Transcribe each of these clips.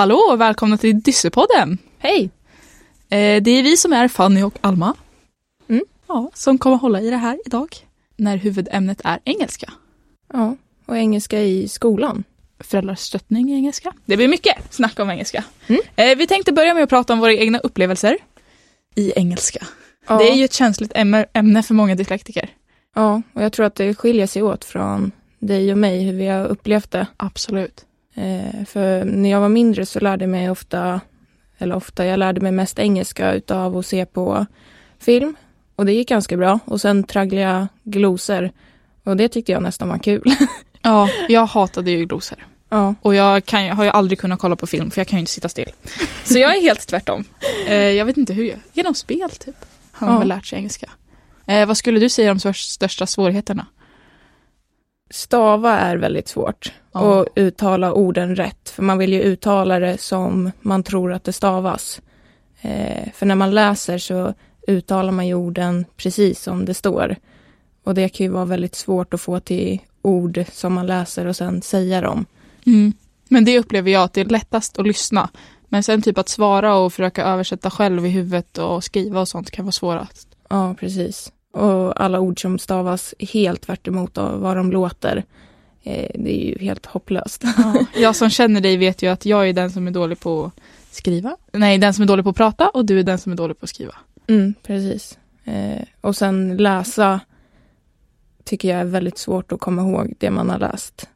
Hallå och välkomna till Dyssepodden! Hej! Eh, det är vi som är Fanny och Alma. Mm. Ja, som kommer hålla i det här idag. När huvudämnet är engelska. Ja, och engelska i skolan. Föräldrastöttning i engelska. Det blir mycket snack om engelska. Mm. Eh, vi tänkte börja med att prata om våra egna upplevelser i engelska. Ja, Det är ju ett känsligt ämne, för många dyslektiker. ja, och jag tror att det skiljer sig åt från dig och mig, hur vi har upplevt det. Absolut. Eh, för när jag var mindre så lärde jag mig ofta, eller ofta, jag lärde mig mest engelska utav att se på film. Och det gick ganska bra. Och sen tragglade jag glosor. Och det tyckte jag nästan var kul. Ja, jag hatade ju glosor. ja, Och jag kan, ju- har ju aldrig kunnat kolla på film för jag kan ju inte sitta still. Så jag är helt tvärtom. Eh, jag vet inte hur jag... Genom spel typ. Har man Ja. väl lärt sig engelska. Eh, vad skulle du säga om de största svårigheterna? Stava är väldigt svårt. Ja. Och uttala orden rätt. För man vill ju uttala det som man tror att det stavas. Eh, för när man läser så uttalar man ju orden precis som det står. Och det kan ju vara väldigt svårt att få till ord som man läser och sen säga dem. Mm. Men det upplever jag att det är lättast att lyssna. Men sen typ att svara och försöka översätta själv i huvudet och skriva och sånt kan vara svårast. Ja, precis. Och alla ord som stavas helt tvärt emot av vad de låter. Eh, det är ju helt hopplöst. Jag som känner dig vet ju att jag är den som är dålig på att skriva. Nej, den som är dålig på att prata och du är den som är dålig på att skriva. Mm, precis. Eh, och sen läsa tycker jag är väldigt svårt att komma ihåg det man har läst.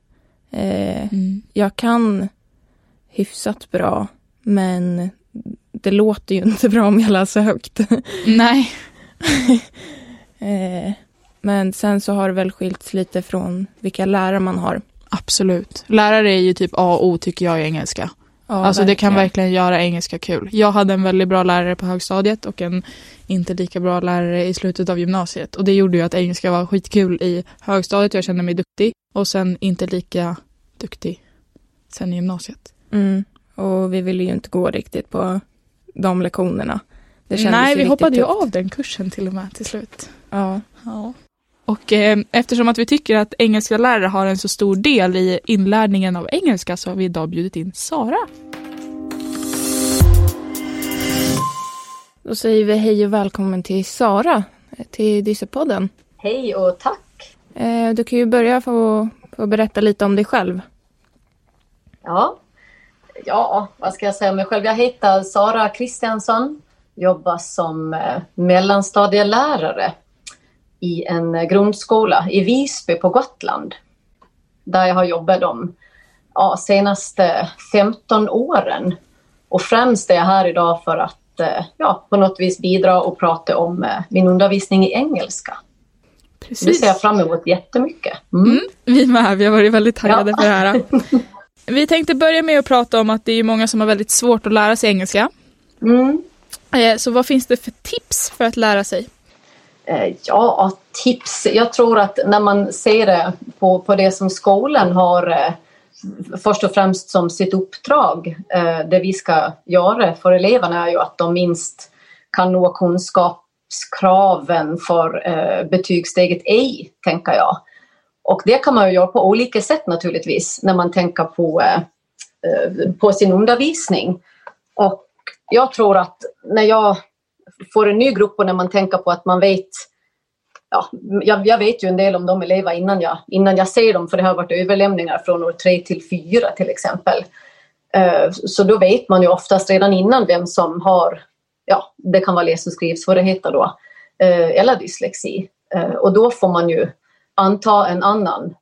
Eh, jag kan hyfsat bra, men det låter ju inte bra om jag läser högt. Nej. eh, men sen så har det väl skilts lite från vilka lärare man har. Absolut. Lärare är ju typ A och O tycker jag i engelska. Ja, alltså det kan verkligen göra engelska kul. Jag hade en väldigt bra lärare på högstadiet och en inte lika bra lärare i slutet av gymnasiet. Och det gjorde ju att engelska var skitkul i högstadiet. Jag kände mig duktig. Och sen inte lika duktig sen i gymnasiet. Mm. Och vi ville ju inte gå riktigt på de lektionerna. Nej, vi hoppade ju av den kursen till och med till slut. Ja. Ja. Och eh, eftersom att vi tycker att engelska lärare har en så stor del i inlärningen av engelska så har vi idag bjudit in Sara. Då säger vi hej och välkommen till Sara, till Dyssepodden. Hej och tack. Eh, du kan ju börja få, få berätta lite om dig själv. Ja. ja, vad ska jag säga om mig själv? Jag heter Sara Kristiansson, jobbar som eh, mellanstadielärare i en eh, grundskola i Visby på Gotland. Där jag har jobbat de ja, senaste 15 åren. Och främst är jag här idag för att eh, ja, på något vis bidra och prata om min undervisning i engelska. Det Precis. ser jag fram emot jättemycket. Mm. Mm, vi med, vi har varit väldigt taggade Ja. för det här. Vi tänkte börja med att prata om att det är många som har väldigt svårt att lära sig engelska. Mm. Eh, så vad finns det för tips för att lära sig? Eh, ja, tips. Jag tror att när man ser det på, på det som skolan har eh, först och främst som sitt uppdrag, det vi ska göra för eleverna är ju att de minst kan nå kunskapskraven för betygssteget Ej, tänker jag. Och det kan man ju göra på olika sätt naturligtvis när man tänker på, på sin undervisning. Och jag tror att när jag får en ny grupp och när man tänker på att man vet Ja, jag, jag vet ju en del om de elever innan jag, innan jag ser dem för det har varit överlämningar från år tre till fyra till exempel. Eh, så då vet man ju oftast redan innan vem som har, ja det kan vara läs och skrivsvårigheter då, eh, eller dyslexi. Eh, och då får man ju anta en annan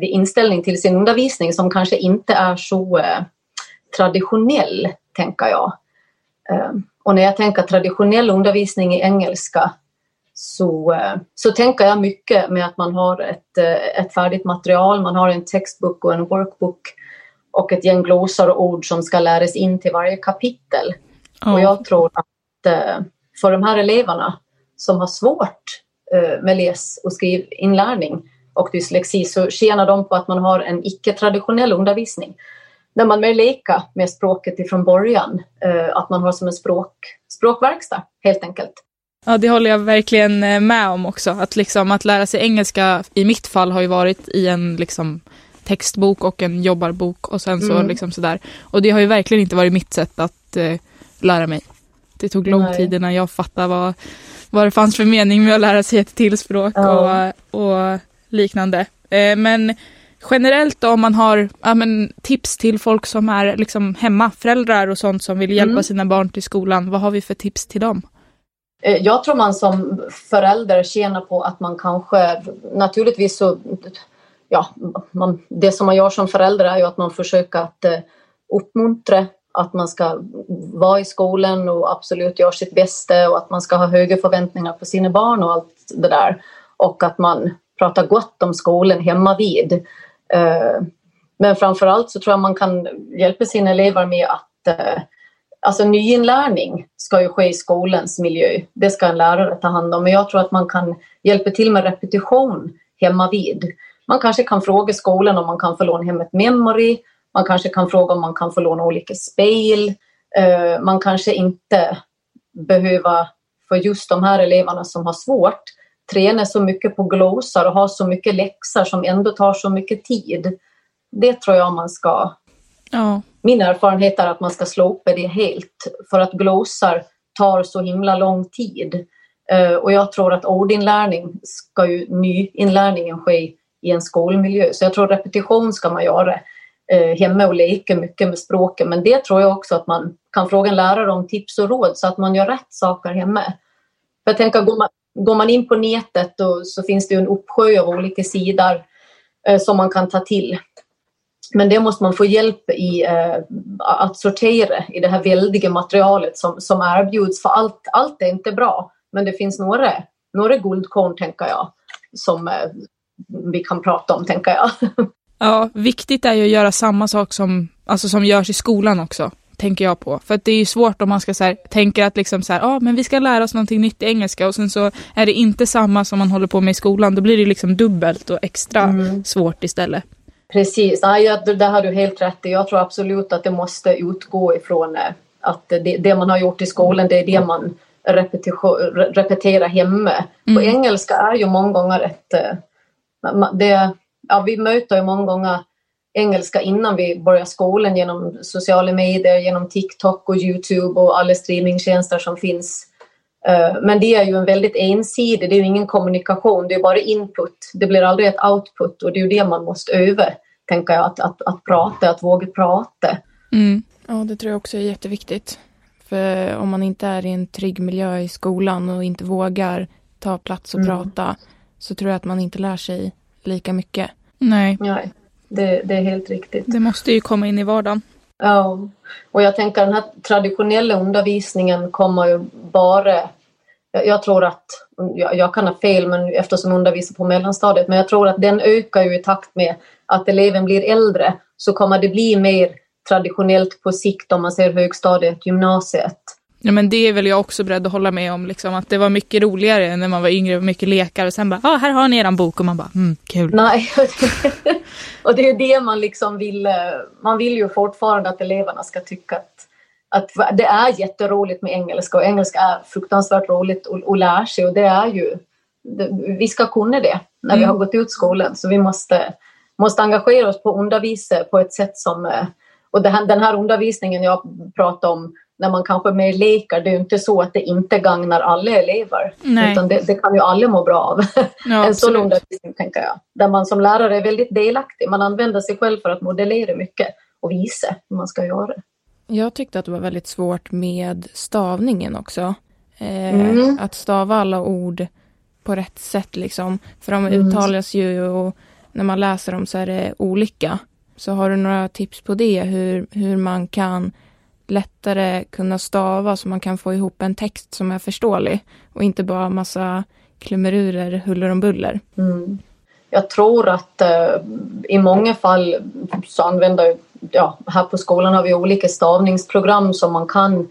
inställning till sin undervisning som kanske inte är så traditionell, tänker jag. Eh, Och när jag tänker traditionell undervisning i engelska så, eh, så tänker jag mycket med att man har ett, eh, ett färdigt material, man har en textbook och en workbook och ett gäng glosor och ord som ska läras in till varje kapitel. Och jag tror att eh, för de här eleverna som har svårt med läs och skrivinlärning och dyslexi så tjänar de på att man har en icke-traditionell undervisning. När man mer leka med språket ifrån början, eh, att man har som en språk, språkverkstad helt enkelt. Ja, det håller jag verkligen eh, med om också. Att, liksom, att lära sig engelska i mitt fall har ju varit i en liksom, textbok och en jobbarbok och sen så Mm. liksom sådär. Och det har ju verkligen inte varit mitt sätt att eh, lära mig. Det tog lång Nej. tid innan jag fattade vad, vad det fanns för mening med att lära sig ett till språk Ja. och, och liknande. Eh, men generellt då, om man har ja, men, tips till folk som är liksom hemma, föräldrar och sånt som vill hjälpa Mm. sina barn till skolan, vad har vi för tips till dem? Eh, Jag tror man som förälder tjänar på att man kanske, naturligtvis så, ja, man, det som man gör som förälder är ju att man försöker att eh, uppmuntra att man ska vara i skolan och absolut göra sitt bästa och att man ska ha höga förväntningar på sina barn och allt det där. Och att man pratar gott om skolan hemma vid. Eh, men framförallt så tror jag man kan hjälpa sina elever med att eh, Alltså nyinlärning ska ju ske i skolans miljö. Det ska en lärare ta hand om. Men jag tror att man kan hjälpa till med repetition hemma vid. Man kanske kan fråga skolan om man kan få låna hem ett memory. Man kanske kan fråga om man kan få låna olika spel. Eh, man kanske inte behöver, för just de här eleverna som har svårt, träna så mycket på glosor och ha så mycket läxor som ändå tar så mycket tid. Det tror jag man ska Ja, min erfarenhet är att man ska slopa det helt för att glosor tar så himla lång tid. Eh, och jag tror att ordinlärning ska ju nyinlärningen ske i en skolmiljö. Så jag tror repetition ska man göra eh, hemma och leka mycket med språket. Men det tror jag också att man kan fråga en lärare om tips och råd så att man gör rätt saker hemma. För jag tänker, går man, går man in på nätet då, så finns det ju en uppsjö av olika sidor eh, som man kan ta till. Men det måste man få hjälp i eh, att sortera i det här väldiga materialet som, som erbjuds. För allt, allt är inte bra, men det finns några, några guldkorn, tänker jag, som eh, vi kan prata om, tänker jag. Ja, viktigt är ju att göra samma sak som, alltså som görs i skolan också, tänker jag på. För att det är ju svårt om man ska så här, tänka att liksom så här, ah, men vi ska lära oss någonting nytt i engelska och sen så är det inte samma som man håller på med i skolan. Då blir det liksom dubbelt och extra Mm. svårt istället. Precis, ja, ja, det har du helt rätt i. Jag tror absolut att det måste utgå ifrån eh, att det, det man har gjort i skolan, det är det man repeterar hemma. Mm. engelska är ju många gånger ett... eh, Det, ja, vi möter ju många gånger engelska innan vi börjar skolan genom sociala medier, genom TikTok och Youtube och alla streamingtjänster som finns. Eh, Men det är ju en väldigt ensidig, det är ju ingen kommunikation, det är bara input. Det blir aldrig ett output och det är ju det man måste öva, tänker jag, att, att, att prata, att våga prata. Mm. Ja, det tror jag också är jätteviktigt. För om man inte är i en trygg miljö i skolan och inte vågar ta plats och Mm. prata så tror jag att man inte lär sig lika mycket. Nej, Nej, det, det är helt riktigt. det måste ju komma in i vardagen. Ja, och jag tänker den här traditionella undervisningen kommer ju bara... Jag, jag tror att, jag, jag kan ha fel men eftersom jag undervisar på mellanstadiet, men jag tror att den ökar ju i takt med att eleven blir äldre så kommer det bli mer traditionellt på sikt om man ser högstadiet, gymnasiet. Ja, men det är väl jag också beredd att hålla med om, liksom, att det var mycket roligare när man var yngre och mycket lekar och sen bara, ah, här har ni eran bok och man bara, mm, kul. Nej, och det är det man liksom vill. eh, Man vill ju fortfarande att eleverna ska tycka att, att det är jätteroligt med engelska och engelska är fruktansvärt roligt att, att lära sig och det är ju, vi ska kunna det när vi Mm. har gått ut skolan så vi måste, måste engagera oss på undervisa på ett sätt som, eh, och här, den här undervisningen jag pratar om när man kanske mer leker, det är ju inte så att det inte gagnar alla elever. Nej. Utan det, det kan ju alla må bra av Ja, en sån undervisning, tänker jag. Där man som lärare är väldigt delaktig. Man använder sig själv för att modellera mycket och visa hur man ska göra. Jag tyckte att det var väldigt svårt med stavningen också. Eh, Mm. Att stava alla ord på rätt sätt liksom. För de Mm. uttalas ju och när man läser dem så är det olika. Så har du några tips på det? Hur, hur man kan lättare kunna stava så man kan få ihop en text som är förståelig och inte bara massa klumerurer, huller om buller. Mm. Jag tror att eh, i många fall så använder, ja, här på skolan har vi olika stavningsprogram som man kan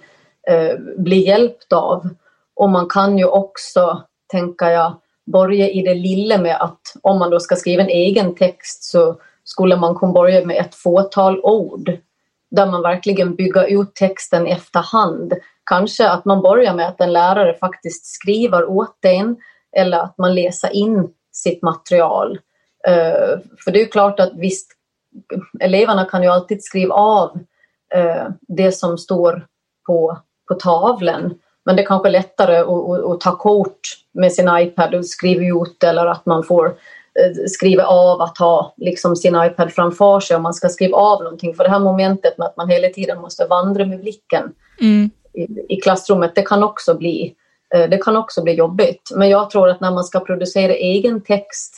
eh, bli hjälpt av. Och man kan ju också, tänker jag, börja i det lilla med att om man då ska skriva en egen text så skulle man kunna börja med ett fåtal ord där man verkligen bygger ut texten efterhand. Kanske att man börjar med att en lärare faktiskt skriver åt en eller att man läser in sitt material. Eh, för det är ju klart att visst eleverna kan ju alltid skriva av eh, det som står på, på tavlan. Men det är kanske lättare att, att, att ta kort med sin iPad och skriva ut eller att man får skriva av att ha liksom sin iPad framför sig om man ska skriva av någonting. För det här momentet med att man hela tiden måste vandra med blicken Mm. i, i klassrummet, det kan också bli eh, det kan också bli jobbigt. Men jag tror att när man ska producera egen text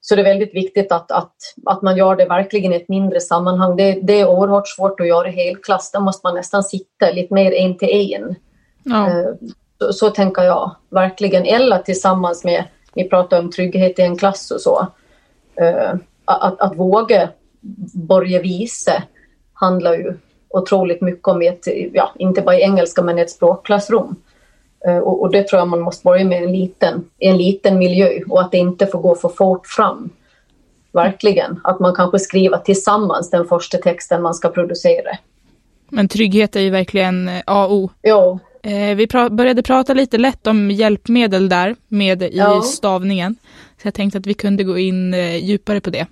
så det är väldigt viktigt att, att, att man gör det verkligen i ett mindre sammanhang. Det, det är oerhört svårt att göra i helklass. Där måste man nästan sitta lite mer en till en. Ja. Eh, Så, så tänker jag verkligen. Eller tillsammans med, ni pratar om trygghet i en klass och så. Eh, Att, att våga börja visa handlar ju otroligt mycket om ett, ja, inte bara i engelska men i ett språkklassrum. Eh, Och, och det tror jag man måste börja med en liten, i en liten miljö och att det inte får gå för fort fram. Verkligen. Att man kanske skriver tillsammans den första texten man ska producera. Men trygghet är ju verkligen A och O. Jo, Eh, vi pra började prata lite lätt om hjälpmedel där med i Ja. stavningen. Så jag tänkte att vi kunde gå in eh, djupare på det.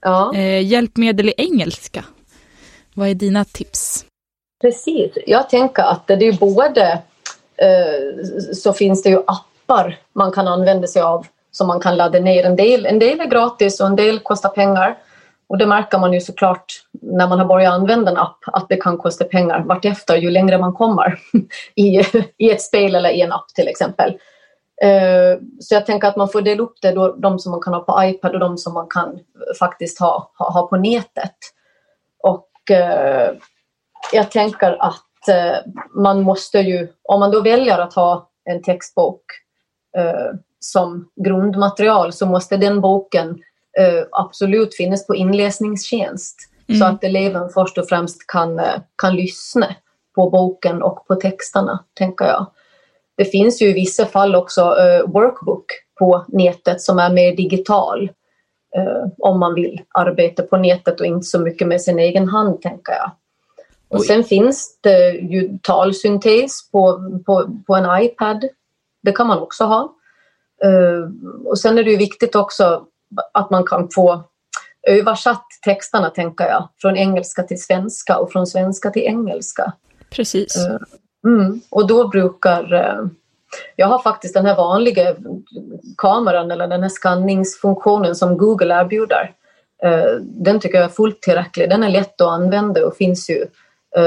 ja. Eh, hjälpmedel i engelska. Vad är dina tips? Precis. Jag tänker att det är både eh, så finns det ju appar man kan använda sig av som man kan ladda ner. En del, en del är gratis och en del kostar pengar. Och det märker man ju såklart när man har börjat använda en app att det kan kosta pengar vartefter ju längre man kommer i, i ett spel eller i en app till exempel. Eh, så jag tänker att man får dela upp det då, de som man kan ha på iPad och de som man kan faktiskt ha, ha, ha på nätet. Och eh, jag tänker att eh, man måste ju, om man då väljer att ha en textbok som grundmaterial så måste den boken absolut finnas på inläsningstjänst så att eleven först och främst kan, eh, kan lyssna på boken och på texterna, tänker jag. Det finns ju i vissa fall också eh, workbook på nätet som är mer digital eh, om man vill arbeta på nätet och inte så mycket med sin egen hand, tänker jag. Och Oj. sen finns det ju talsyntes på, på, på en iPad. Det kan man också ha. Eh, och sen är det ju viktigt också att man kan få översatt texterna, tänker jag, från engelska till svenska och från svenska till engelska. Precis. Eh, Mm. Och då brukar... Eh, jag har faktiskt den här vanliga kameran eller den här skanningsfunktionen som Google erbjuder. Eh, den tycker jag är fullt tillräcklig. Den är lätt att använda och finns ju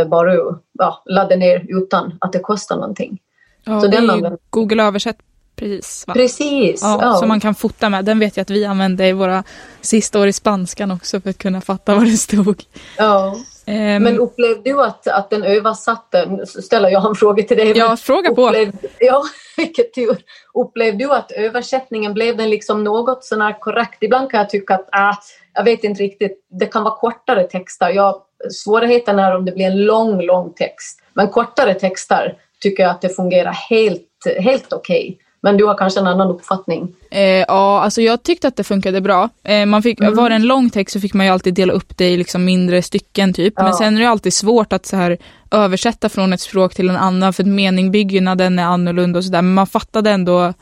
bara att ja, ladda ner utan att det kostar någonting. Ja, så den använder- Google översätt precis. Va? Precis! Ja, ja. Som man kan fota med. Den vet jag att vi använde i våra sista år i spanskan också för att kunna fatta vad det stod. ja. Ehm, Men upplevde du att, att den översatte, nu ställer jag en fråga till dig. ja, fråga på. Upplevde, ja, vilket tur. Upplevde du att översättningen blev den liksom något sånär korrekt? Ibland kan jag tycka att, äh, jag vet inte riktigt, det kan vara kortare texter. Ja, svårigheten är om det blir en lång, lång text. Men kortare texter tycker jag att det fungerar helt, helt okej. Men du har kanske en annan uppfattning? Eh, ja, alltså jag tyckte att det funkade bra. Eh, man fick, Mm. Var det en lång text så fick man ju alltid dela upp det i liksom mindre stycken typ. Men Ja. sen är det alltid svårt att så här översätta från ett språk till en annan för att meningbyggnaden är annorlunda och sådär. Men man fattade ändå,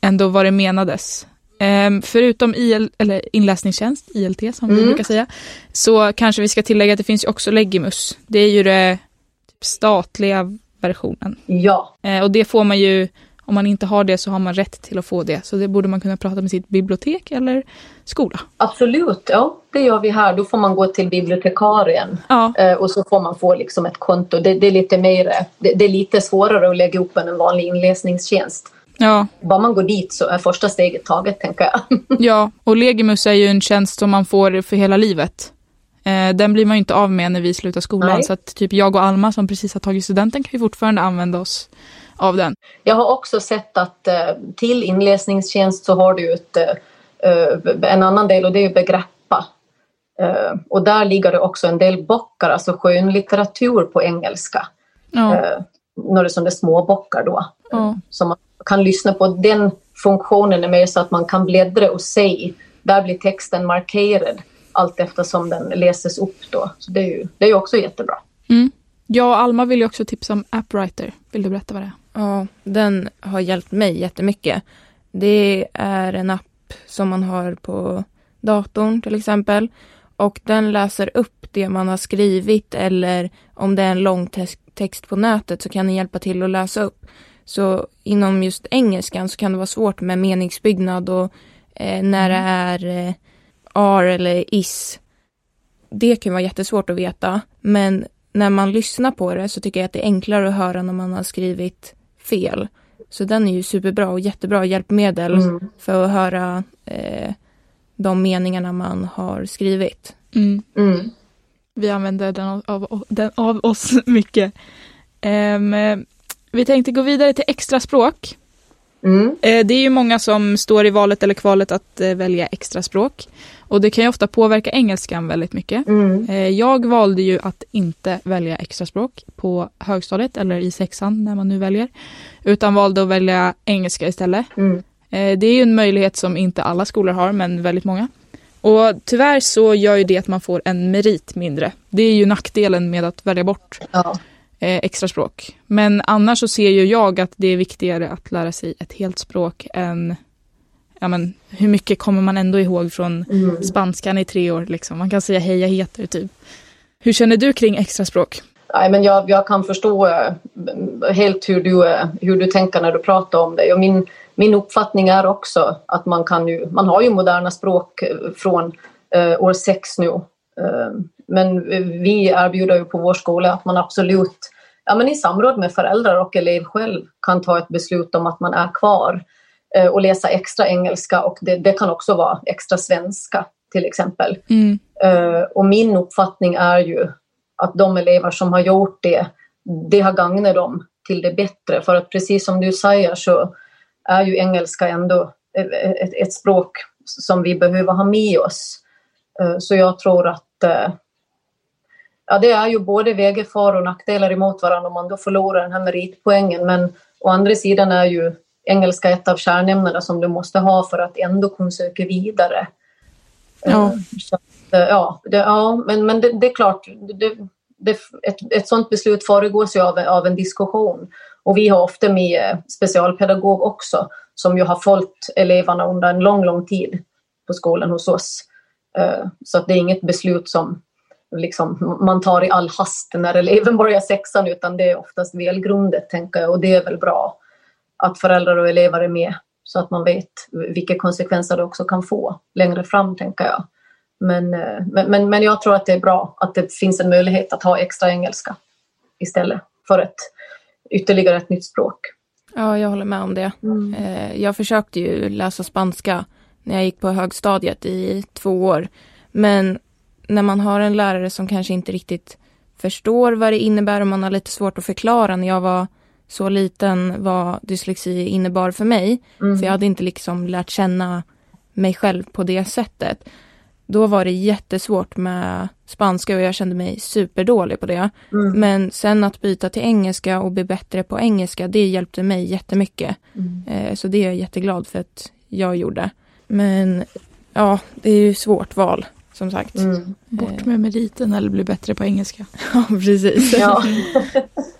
ändå vad det menades. Eh, förutom IL, eller inläsningstjänst, ILT som vi Mm. brukar säga, så kanske vi ska tillägga att det finns ju också Legimus. Det är ju det typ, statliga versionen. Ja, Eh, och det får man ju, om man inte har det så har man rätt till att få det. Så det borde man kunna prata med sitt bibliotek eller skola. absolut. Ja, det gör vi här. Då får man gå till bibliotekarien. Ja, Eh, och så får man få liksom ett konto. Det, det, är lite mer, det, det är lite svårare att lägga upp än en vanlig inläsningstjänst. ja, Bara man går dit så är första steget taget, tänker jag. ja. Och Legimus är ju en tjänst som man får för hela livet. Eh, den blir man ju inte av med när vi slutar skolan. Nej. Så att typ jag och Alma som precis har tagit studenten kan ju fortfarande använda oss av den. Jag har också sett att eh, till inläsningstjänst så har du ett, eh, en annan del och det är Begreppa. Eh, och där ligger det också en del böcker, alltså skönlitteratur på engelska. Ja, några sådana små böcker då. ja. som man kan lyssna på. Den funktionen är mer så att man kan bläddra och se. Där blir texten markerad allt eftersom den läses upp då. Så det är ju, det är också jättebra. Mm. Jag och Alma vill ju också tipsa om AppWriter. Vill du berätta vad det är? Ja, den har hjälpt mig jättemycket. Det är en app som man har på datorn till exempel. och den läser upp det man har skrivit eller om det är en lång text på nätet så kan den hjälpa till att läsa upp. Så inom just engelskan så kan det vara svårt med meningsbyggnad och eh, när det mm. är eh, are eller is. Det kan vara jättesvårt att veta, men när man lyssnar på det så tycker jag att det är enklare att höra när man har skrivit fel. Så den är ju superbra och jättebra hjälpmedel mm. för att höra eh, de meningarna man har skrivit. Mm. Mm. Vi använder den av, den av oss mycket. Um, vi tänkte gå vidare till extra språk. Mm. Eh, det är ju många som står i valet eller kvalet att eh, välja extra språk. Och det kan ju ofta påverka engelskan väldigt mycket. Mm. Eh, jag valde ju att inte välja extra språk på högstadiet eller i sexan när man nu väljer. Utan valde att välja engelska istället. Mm. Det är ju en möjlighet som inte alla skolor har men väldigt många. Och tyvärr så gör ju det att man får en merit mindre. Det är ju nackdelen med att välja bort. Ja eh, extra språk. Men annars så ser ju jag att det är viktigare att lära sig ett helt språk än ja, men, hur mycket kommer man ändå ihåg från mm. spanskan i tre år? Liksom. Man kan säga hej jag heter typ. Hur känner du kring extra språk? Nej, men jag, jag kan förstå äh, helt hur du, äh, hur du tänker när du pratar om det. Och min, min uppfattning är också att man kan ju, man har ju moderna språk eh, från äh, år sex nu Eh, men vi erbjuder ju på vår skola att man absolut ja, men i samråd med föräldrar och elev själv kan ta ett beslut om att man är kvar eh, och läsa extra engelska och det, det kan också vara extra svenska till exempel. Mm. Eh, och min uppfattning är ju att de elever som har gjort det, det har gagnat dem till det bättre. För att precis som du säger så är ju engelska ändå ett, ett språk som vi behöver ha med oss. Så jag tror att Eh, ja, det är ju både väger för och nackdelar emot varandra om man då förlorar den här meritpoängen. Men å andra sidan är ju engelska ett av kärnämnena som du måste ha för att ändå kunna söka vidare. Ja, eh, Så, eh, ja, det, ja men, men det, det är klart, det, det, ett, ett sådant beslut föregås ju av, av en diskussion. Och vi har ofta med specialpedagog också som ju har följt eleverna under en lång, lång tid på skolan hos oss. Eh, så att det är inget beslut som liksom, man tar i all hast när eleven börjar sexan utan det är oftast välgrundet tänker jag och det är väl bra att föräldrar och elever är med så att man vet vilka konsekvenser det också kan få längre fram tänker jag. Men, eh, men, men jag tror att det är bra att det finns en möjlighet att ha extra engelska istället för ett ytterligare ett nytt språk. Ja, jag håller med om det. Mm. Eh, jag försökte ju läsa spanska när jag gick på högstadiet i två år. Men när man har en lärare som kanske inte riktigt förstår vad det innebär och man har lite svårt att förklara när jag var så liten vad dyslexi innebar för mig. Mm. För jag hade inte liksom lärt känna mig själv på det sättet. Då var det jättesvårt med spanska och jag kände mig superdålig på det. Mm. Men sen att byta till engelska och bli bättre på engelska, det hjälpte mig jättemycket. Mm. Eh, så det är jag jätteglad för att jag gjorde. Men ja, det är ju svårt val som sagt. Mm. Bort med meriten eller bli bättre på engelska. ja, precis. Ja.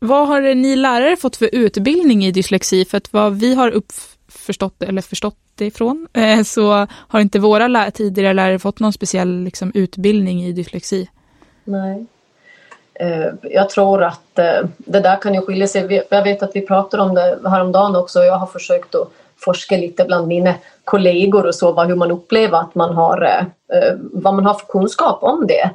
vad har ni lärare fått för utbildning i dyslexi? För att vad vi har uppförstått eller förstått det ifrån eh, så har inte våra lä tidigare lärare fått någon speciell liksom, utbildning i dyslexi. Nej. Eh, jag tror att eh, det där kan ju skilja sig. Jag vet att vi pratade om det häromdagen också och jag har försökt att forska lite bland mina kollegor och så, vad, hur man upplever att man har, eh, eh vad man har för kunskap om det.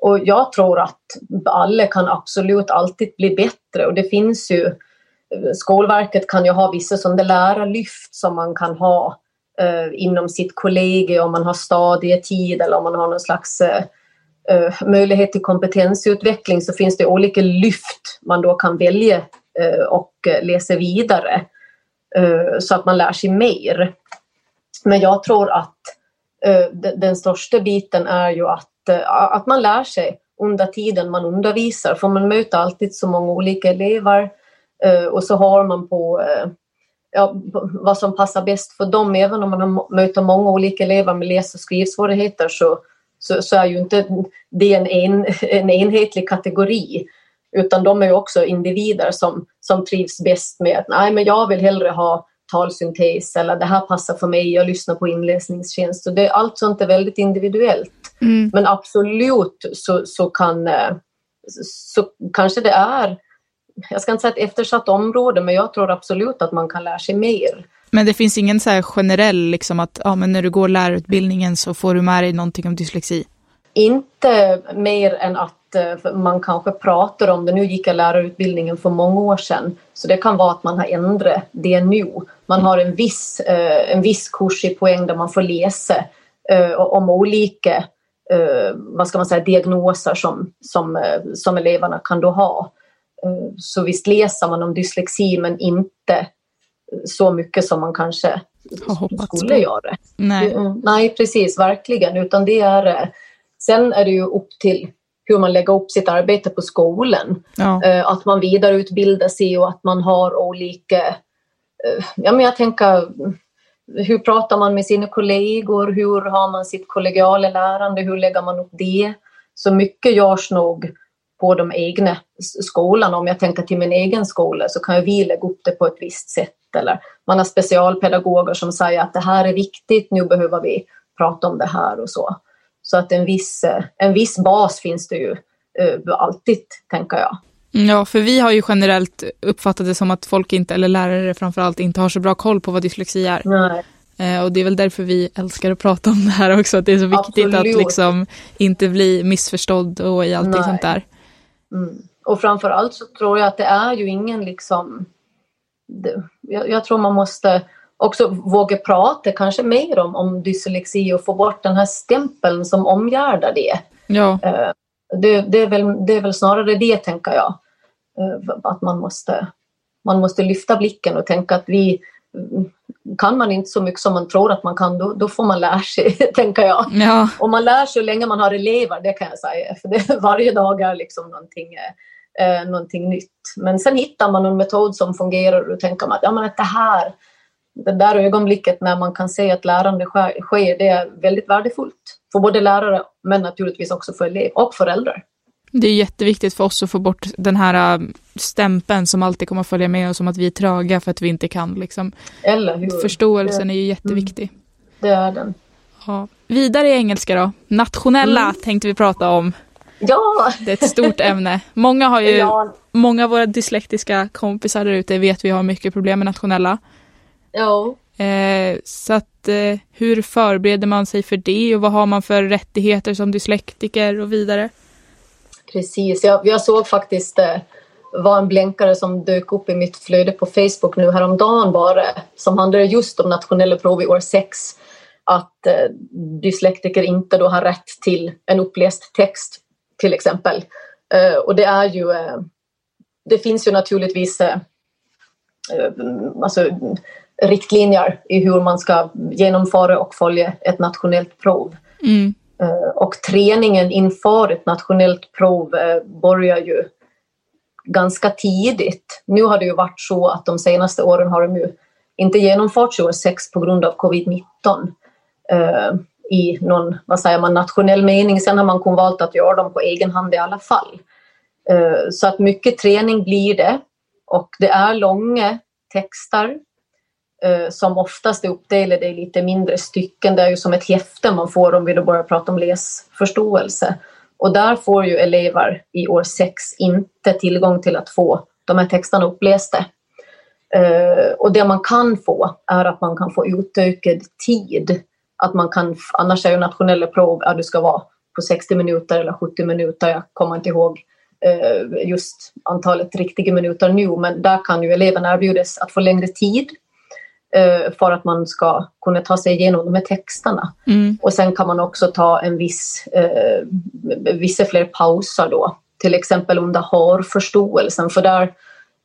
Och jag tror att alla kan absolut alltid bli bättre och det finns ju eh, Skolverket kan ju ha vissa sådana lärarlyft som man kan ha eh, inom sitt kollegium om man har stadietid eller om man har någon slags eh, eh möjlighet till kompetensutveckling så finns det olika lyft man då kan välja eh, och eh, läsa vidare. Eh, så att man lär sig mer. Men jag tror att eh, den största biten är ju att, Eh, att man lär sig under tiden man undervisar, för man möter alltid så många olika elever eh, och så har man på eh, ja, vad som passar bäst för dem. Även om man möter många olika elever med läs och skrivsvårigheter så, så, så är ju inte det en, en, en enhetlig kategori. Utan de är ju också individer som, som trivs bäst med att nej men jag vill hellre ha talsyntes eller det här passar för mig, jag lyssnar på inläsningstjänst. Så det, allt sånt är väldigt individuellt. Mm. Men absolut så, så kan eh, så kanske det är, jag ska inte säga ett eftersatt område, men jag tror absolut att man kan lära sig mer. Men det finns ingen så generell, liksom att ja, men när du går lärarutbildningen så får du med dig någonting om dyslexi? Inte mer än att man kanske pratar om det. Nu gick jag lärarutbildningen för många år sedan, så det kan vara att man har ändrat det nu. Man har en viss, eh, en viss kurs i poäng där man får läsa eh, om olika vad ska man säga, diagnoser som, som, som eleverna kan då ha. Så visst läser man om dyslexi men inte så mycket som man kanske skulle på. göra. Nej. Mm, nej, precis, verkligen. Utan det är, sen är det ju upp till hur man lägger upp sitt arbete på skolan. Ja. Eh, att man vidareutbildar sig och att man har olika... Eh, ja, men jag tänker, hur pratar man med sina kollegor? Hur har man sitt kollegiala lärande? Hur lägger man upp det? Så mycket görs nog på de egna skolan. Om jag tänker till min egen skola så kan vi lägga upp det på ett visst sätt. Eller man har specialpedagoger som säger att det här är viktigt, nu behöver vi prata om det här och så. Så att en viss, en viss bas finns det ju uh, alltid, tänker jag. Ja, för vi har ju generellt uppfattat det som att folk inte, eller lärare framförallt, inte har så bra koll på vad dyslexi är. Nej. Eh, och det är väl därför vi älskar att prata om det här också, att det är så viktigt Absolut. att liksom inte bli missförstådd och i Nej. sånt där. Mm. Och framför allt så tror jag att det är ju ingen liksom... Det, jag, jag, tror man måste också våga prata kanske mer om, om dyslexi och få bort den här stämpeln som omgärdar det. Ja. Eh, det, det, är väl, det är väl snarare det, tänker jag. Eh, att man måste, man måste lyfta blicken och tänka att vi kan man inte så mycket som man tror att man kan, då, då får man lära sig, tänker jag. Ja. Och man lär sig hur länge man har elever, det kan jag säga. För det, varje dag är liksom någonting, eh, någonting nytt. Men sen hittar man en metod som fungerar och då tänker man att, ja, men det här, det där ögonblicket när man kan se att lärande sker, det är väldigt värdefullt. För både lärare men naturligtvis också för elever och föräldrar. Det är jätteviktigt för oss att få bort den här äh, stämpeln som alltid kommer att följa med oss som att vi är tröga för att vi inte kan. Liksom. Eller hur? Förståelsen det, är ju jätteviktig. Mm, det är den. Ja. Vidare i engelska då. Nationella Mm. tänkte vi prata om. Ja! Det är ett stort ämne. Många har ju, Ja. många av våra dyslektiska kompisar där ute vet vi har mycket problem med nationella. Ja. Eh, så att eh, hur förbereder man sig för det och vad har man för rättigheter som dyslektiker och vidare? Precis, jag, jag såg faktiskt eh, var en blänkare som dök upp i mitt flöde på Facebook nu häromdagen bara som handlade just om nationella prov i år 6 att eh, dyslektiker inte då har rätt till en uppläst text till exempel. Eh, och det är ju eh, det finns ju naturligtvis eh, eh, alltså, riktlinjer i hur man ska genomföra och följa ett nationellt prov. Mm. Eh, Och träningen inför ett nationellt prov eh, börjar ju ganska tidigt. Nu har det ju varit så att de senaste åren har de ju inte genomförts i år 6 på grund av covid-19 eh, i någon, vad säger man, nationell mening. Sen har man kun valt att göra dem på egen hand i alla fall. Eh, Så att mycket träning blir det och det är långa texter Eh, som oftast är uppdelade i lite mindre stycken. Det är ju som ett häfte man får om vi då börjar prata om läsförståelse. Och där får ju elever i år 6 inte tillgång till att få de här texterna upplästa. Eh, och det man kan få är att man kan få utökad tid. Att man kan, annars är ju nationella prov att du ska vara på 60 minuter eller 70 minuter, jag kommer inte ihåg eh, just antalet riktiga minuter nu, men där kan ju eleven erbjudas att få längre tid för att man ska kunna ta sig igenom de här texterna. Mm. Och sen kan man också ta en viss, eh, vissa fler pauser då. Till exempel under hörförståelsen, för där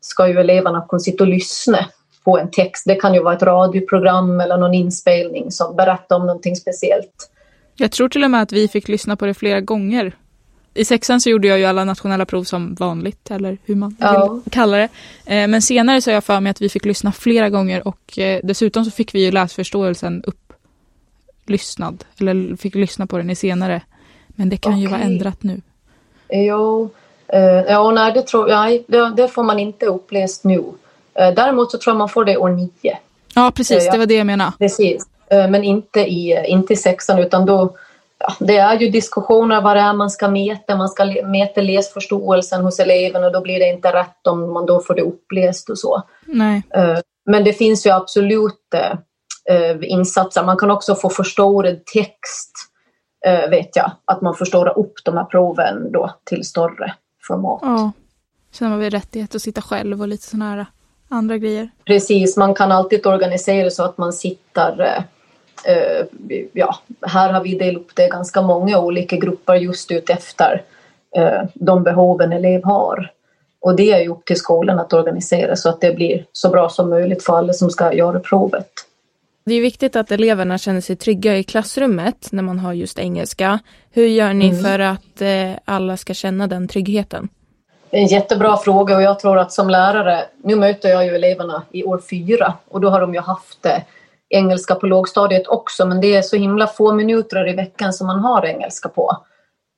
ska ju eleverna kunna sitta och lyssna på en text. Det kan ju vara ett radioprogram eller någon inspelning som berättar om någonting speciellt. Jag tror till och med att vi fick lyssna på det flera gånger. I sexan så gjorde jag ju alla nationella prov som vanligt, eller hur man Ja. vill kalla det. Eh, Men senare så har jag för mig att vi fick lyssna flera gånger och eh, dessutom så fick vi ju läsförståelsen upplyssnad, eller fick lyssna på den i senare. Men det kan ju vara ändrat nu. Jo, eh, ja, nej, det, tror, nej det, det får man inte uppläst nu. Däremot så tror jag man får det år nio. Ja, precis. Det var det jag menade. Precis. Men inte i, inte i sexan utan då ja, det är ju diskussioner vad det är man ska mäta. Man ska mäta läsförståelsen hos eleven och då blir det inte rätt om man då får det uppläst och så. Nej. Men det finns ju absolut insatser. Man kan också få förstorad text vet jag. Att man förstorar upp de här proven då till större format. Ja. Sen har vi rättighet att sitta själv och lite sådana här andra grejer. Precis, man kan alltid organisera så att man sitter ja, här har vi delat upp det i ganska många olika grupper just utefter uh, de behoven elev har. Och det är ju upp till skolan att organisera så att det blir så bra som möjligt för alla som ska göra provet. Det är viktigt att eleverna känner sig trygga i klassrummet när man har just engelska. Hur gör ni mm. för att uh, alla ska känna den tryggheten? En jättebra fråga och jag tror att som lärare, nu möter jag ju eleverna i år fyra och då har de ju haft engelska på lågstadiet också men det är så himla få minuter i veckan som man har engelska på.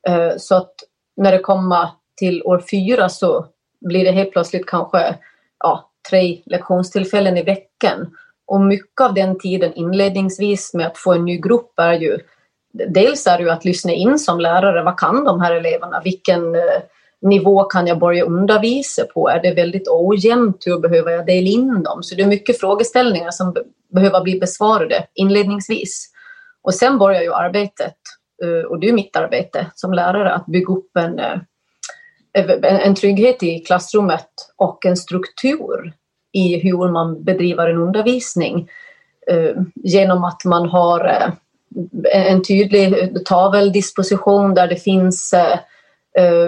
Eh, så att när det kommer till år fyra så blir det helt plötsligt kanske ja, tre lektionstillfällen i veckan. Och mycket av den tiden inledningsvis med att få en ny grupp är ju dels är det ju att lyssna in som lärare, vad kan de här eleverna? Vilken eh, nivå kan jag börja undervisa på? Är det väldigt ojämnt? Hur behöver jag dela in dem? Så det är mycket frågeställningar som behöva bli besvarade inledningsvis. Och sen börjar ju arbetet, eh, och det är mitt arbete som lärare, att bygga upp eh, en, en trygghet i klassrummet och en struktur i hur man bedriver en undervisning eh, genom att man har en tydlig taveldisposition där det finns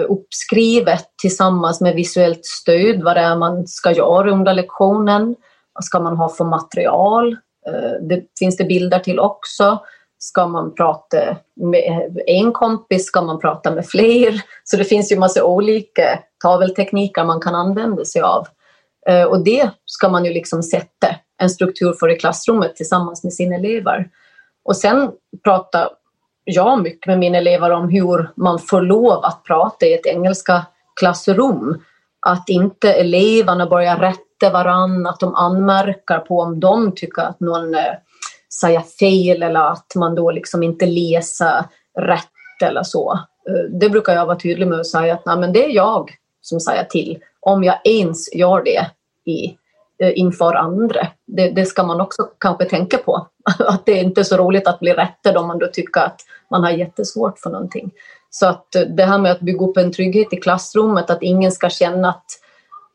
uppskrivet tillsammans med visuellt stöd vad det är man ska göra under lektionen. Vad ska man ha för material? Eh, det finns det bilder till också. Ska man prata med en kompis? Ska man prata med fler? Så det finns ju massa olika taveltekniker man kan använda sig av. Eh, och det ska man ju liksom sätta en struktur för i klassrummet tillsammans med sina elever. Och sen pratar jag mycket med mina elever om hur man får lov att prata i ett engelska klassrum. Att inte eleverna börjar rätta efter varann, att de anmärker på om de tycker att någon eh, säger fel eller att man då liksom inte läser rätt eller så. Eh, det brukar jag vara tydlig med och säga att nej, men det är jag som säger till. Om jag ens gör det i, eh, inför andra. Det, det, ska man också kanske tänka på. Att det är inte är så roligt att bli rättad om man då tycker att man har jättesvårt för någonting. Så att det här med att bygga upp en trygghet i klassrummet, att ingen ska känna att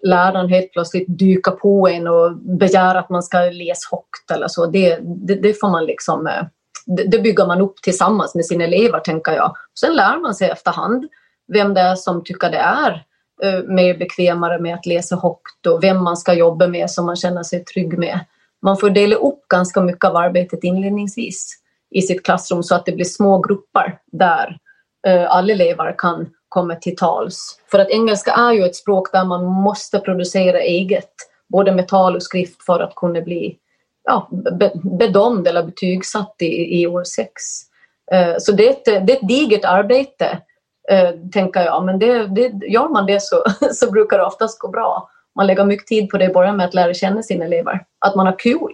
läraren helt plötsligt dyka på en och begära att man ska läsa högt eller så. Det, det, det får man liksom, eh, det, bygger man upp tillsammans med sina elever tänker jag. Sen lär man sig efterhand vem det är som tycker det är eh, mer bekvämare med att läsa högt och vem man ska jobba med som man känner sig trygg med. Man får dela upp ganska mycket av arbetet inledningsvis i sitt klassrum så att det blir små grupper där eh, alla elever kan kommer till tals. För att engelska är ju ett språk där man måste producera eget, både med tal och skrift för att kunna bli ja, bedömd eller betygsatt i, i år sex. Eh, så det är, ett, det är ett digert arbete, eh, tänker jag. Men det, det, gör man det så, så brukar det oftast gå bra. Man lägger mycket tid på det i början med att lära känna sina elever. Att man har kul.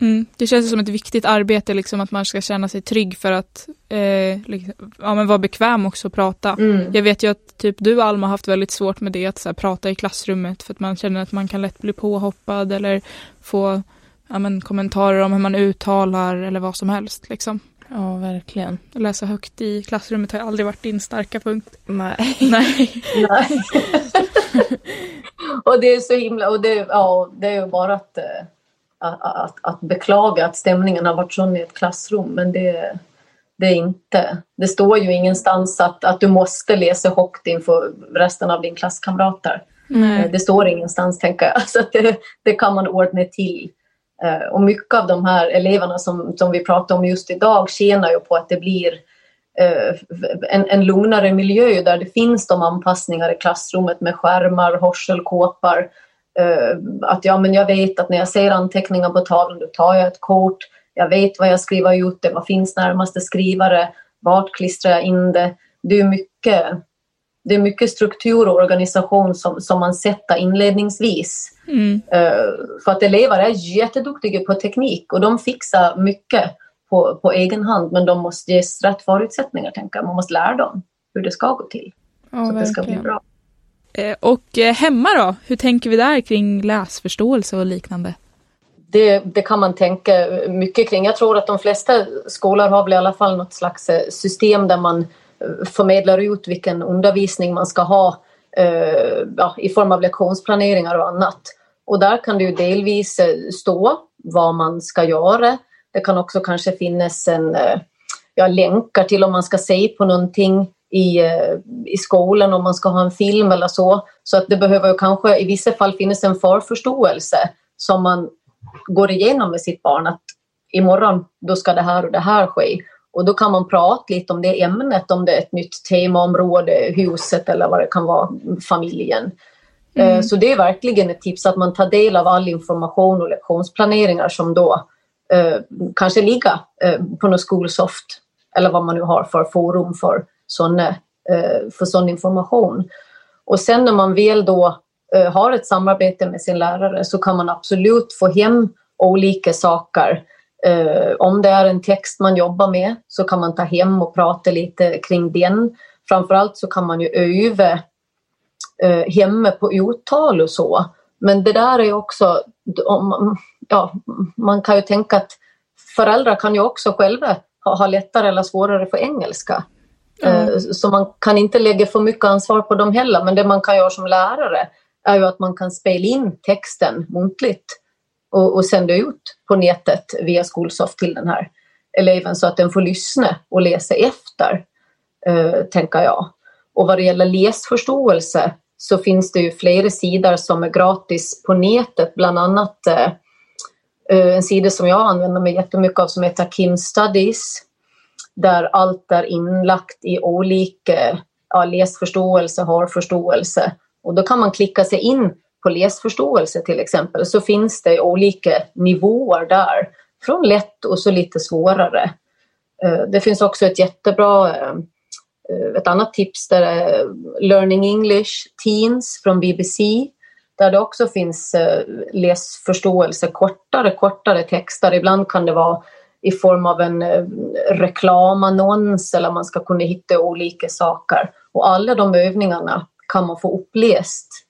Mm, det känns som ett viktigt arbete, liksom, att man ska känna sig trygg för att eh, liksom, ja, men vara bekväm också att prata. Mm. Jag vet ju att typ du Alma har haft väldigt svårt med det, att så här, prata i klassrummet för att man känner att man kan lätt bli påhoppad eller få ja, men, kommentarer om hur man uttalar eller vad som helst. Liksom. Ja, verkligen. Läsa högt i klassrummet har aldrig varit din starka punkt. Nej. Nej. Nej. och det är så himla, och det, ja, det är ju bara att eh, att, att, beklaga att stämningen har varit sån i ett klassrum men det, det är inte. Det står ju ingenstans att, att du måste läsa högt inför resten av din klasskamrater. Mm. Det står ingenstans tänker jag. Så det, det kan man ordna till. Eh, och mycket av de här eleverna som, som vi pratar om just idag tjänar ju på att det blir eh, en, en lugnare miljö där det finns de anpassningar i klassrummet med skärmar, hörselkåpor att ja, men jag vet att när jag ser anteckningar på tavlan, då tar jag ett kort. Jag vet vad jag skriver ut det, vad finns närmaste skrivare, vart klistrar jag in det. Det är mycket, det är mycket struktur och organisation som, som man sätter inledningsvis. Mm. För att elever är jätteduktiga på teknik och de fixar mycket på, på egen hand men de måste ges rätt förutsättningar, tänker jag. Man måste lära dem hur det ska gå till. Ja, så att det ska bli bra. Eh, och eh, hemma då? Hur tänker vi där kring läsförståelse och liknande? Det, det, kan man tänka mycket kring. Jag tror att de flesta skolor har väl i alla fall något slags eh, system där man förmedlar ut vilken undervisning man ska ha eh, ja, i form av lektionsplaneringar och annat. Och där kan det ju delvis stå vad man ska göra. Det kan också kanske finnas en, ja, länkar till om man ska se på någonting i, i skolan, om man ska ha en film eller så. Så att det behöver kanske i vissa fall finnas en förförståelse som man går igenom med sitt barn att imorgon då ska det här och det här ske. Och då kan man prata lite om det ämnet, om det är ett nytt temaområde, huset eller vad det kan vara, familjen. Mm. Så det är verkligen ett tips att man tar del av all information och lektionsplaneringar som då eh, kanske ligger eh, på något skolsoft eller vad man nu har för forum för sån, eh, för sån information. Och sen när man väl då eh, har ett samarbete med sin lärare så kan man absolut få hem olika saker eh, om det är en text man jobbar med så kan man ta hem och prata lite kring den. Framförallt så kan man ju öva hemma på uttal och så. Men det där är också, ja, man kan ju tänka att föräldrar kan ju också själva ha, ha lättare eller svårare för engelska. Mm. Så man kan inte lägga för mycket ansvar på dem heller. Men det man kan göra som lärare är ju att man kan spela in texten muntligt och, och sända ut på nätet via Skolsoft till den här eleven så att den får lyssna och läsa efter, eh, tänker jag. Och vad det gäller läsförståelse så finns det ju flera sidor som är gratis på nätet, bland annat eh, eh en sida som jag använder mig jättemycket av som heter Kim Studies där allt är inlagt i olika ja, läsförståelse, hörförståelse och då kan man klicka sig in på läsförståelse till exempel så finns det olika nivåer där. Från lätt och så lite svårare. Eh, det finns också ett jättebra eh, ett annat tips där är Learning English Teens från BBC där det också finns läsförståelse, kortare, kortare texter. Ibland kan det vara i form av en eh, reklamannons eller man ska kunna hitta olika saker. Och alla de övningarna kan man få uppläst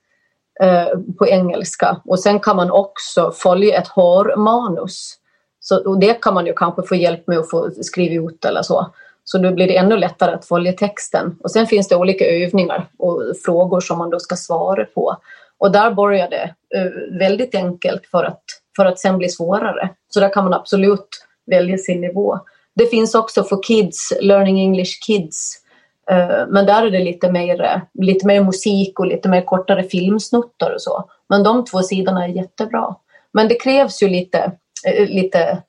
Eh, på engelska. Och sen kan man också följa ett hörmanus. Så, och det kan man ju kanske få hjälp med att få skriva ut eller så. Så då blir det ännu lättare att följa texten. Och sen finns det olika övningar och frågor som man då ska svara på. Och där börjar det eh, väldigt enkelt för att, för att sen bli svårare. Så där kan man absolut välja sin nivå. Det finns också för Kids, Learning English Kids, Eh, men där är det lite mer, lite mer musik och lite mer kortare filmsnuttar och så. Men de två sidorna är jättebra. Men det krävs ju lite, eh, lite,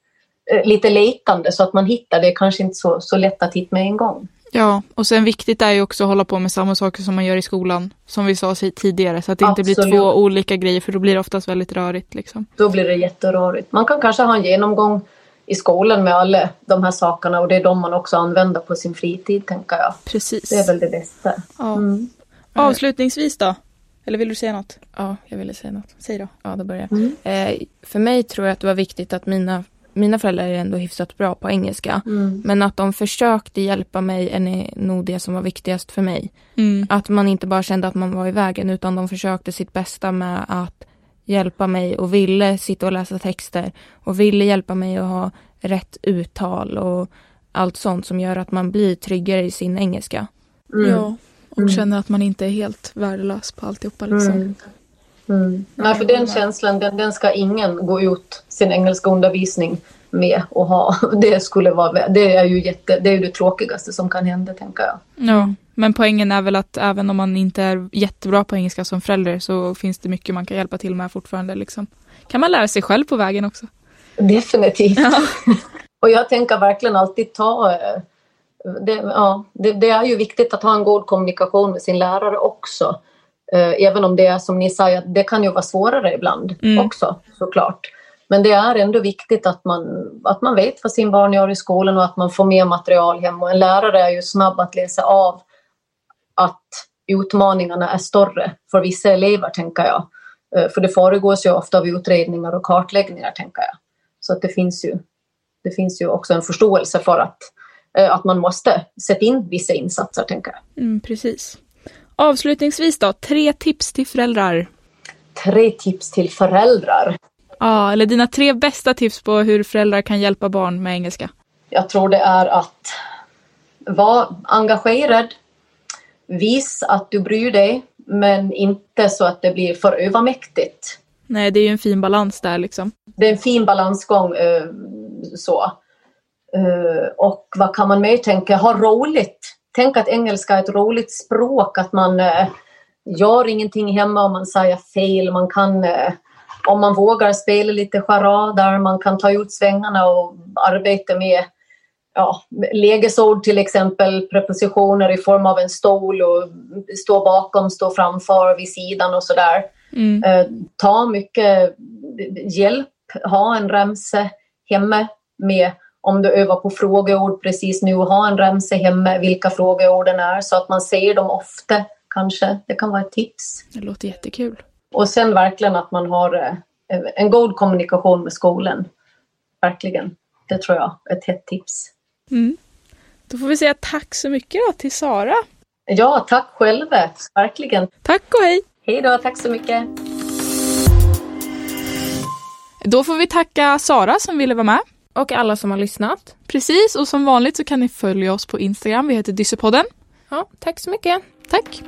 eh, lite lekande så att man hittar det. kanske inte så, så lätt att hitta med en gång. Ja, och sen viktigt är ju också att hålla på med samma saker som man gör i skolan, som vi sa tidigare, så att det Absolut. inte blir två olika grejer, för då blir det oftast väldigt rörigt. Liksom. Då blir det jätterörigt. Man kan kanske ha en genomgång i skolan med alla de här sakerna och det är de man också använder på sin fritid tänker jag. Precis. Det är väl det bästa. Ja. Mm. Avslutningsvis då? Eller vill du säga något? Ja, jag ville säga något. Säg då. Ja, då börjar jag. Mm. Eh, för mig tror jag att det var viktigt att mina, mina föräldrar är ändå hyfsat bra på engelska. Mm. Men att de försökte hjälpa mig är nog det som var viktigast för mig. Mm. Att man inte bara kände att man var i vägen utan de försökte sitt bästa med att hjälpa mig och ville sitta och läsa texter och ville hjälpa mig att ha rätt uttal och allt sånt som gör att man blir tryggare i sin engelska. Mm. Ja, och mm. känner att man inte är helt värdelös på alltihopa. Liksom. Mm. Mm. Nej, för den känslan, den, den ska ingen gå ut sin engelska undervisning med och ha. Det, skulle vara, det, är ju jätte, det är det tråkigaste som kan hända, tänker jag. Ja, men poängen är väl att även om man inte är jättebra på engelska som förälder så finns det mycket man kan hjälpa till med fortfarande. Liksom. Kan man lära sig själv på vägen också? Definitivt. Ja. och jag tänker verkligen alltid ta eh, det, ja, det, det, är ju viktigt att ha en god kommunikation med sin lärare också. Eh, även om det är som ni säger, det kan ju vara svårare ibland mm. också såklart. Men det är ändå viktigt att man, att man vet vad sin barn gör i skolan och att man får med material hem. Och en lärare är ju snabb att läsa av att utmaningarna är större för vissa elever, tänker jag. Eh, för det föregås ju ofta av utredningar och kartläggningar, tänker jag. Så att det finns ju, det finns ju också en förståelse för att, eh, att man måste sätta in vissa insatser, tänker jag. Mm, precis. Avslutningsvis då, tre tips till föräldrar. Tre tips till föräldrar. Ja, eller dina tre bästa tips på hur föräldrar kan hjälpa barn med engelska. Jag tror det är att vara engagerad, vis att du bryr dig, men inte så att det blir för övermäktigt. Nej, det är ju en fin balans där liksom. Det är en fin balansgång. eh, så. Eh, och vad kan man mer tänka? Ha roligt. Tänk att engelska är ett roligt språk, att man eh, gör ingenting hemma om man säger fel. Man kan, om man vågar spela lite charader, man kan ta ut svängarna och arbeta med ja, lägesord till exempel, prepositioner i form av en stol och stå bakom, stå framför, vid sidan och sådär. Mm. Eh, ta mycket hjälp, ha en remse hemma med om du övar på frågeord precis nu, ha en remse hemma vilka frågeorden är så att man ser dem ofta kanske. Det kan vara ett tips. Det låter jättekul. Och sen verkligen att man har eh, en god kommunikation med skolan. Verkligen. Det tror jag är ett hett tips. Mm. Då får vi säga tack så mycket då till Sara. Ja, tack själva. Verkligen. Tack och hej! Hej då, tack så mycket. Då får vi tacka Sara som ville vara med. Och alla som har lyssnat. Precis, och som vanligt så kan ni följa oss på Instagram. Vi heter Dyssepodden. Ja, tack så mycket. Tack!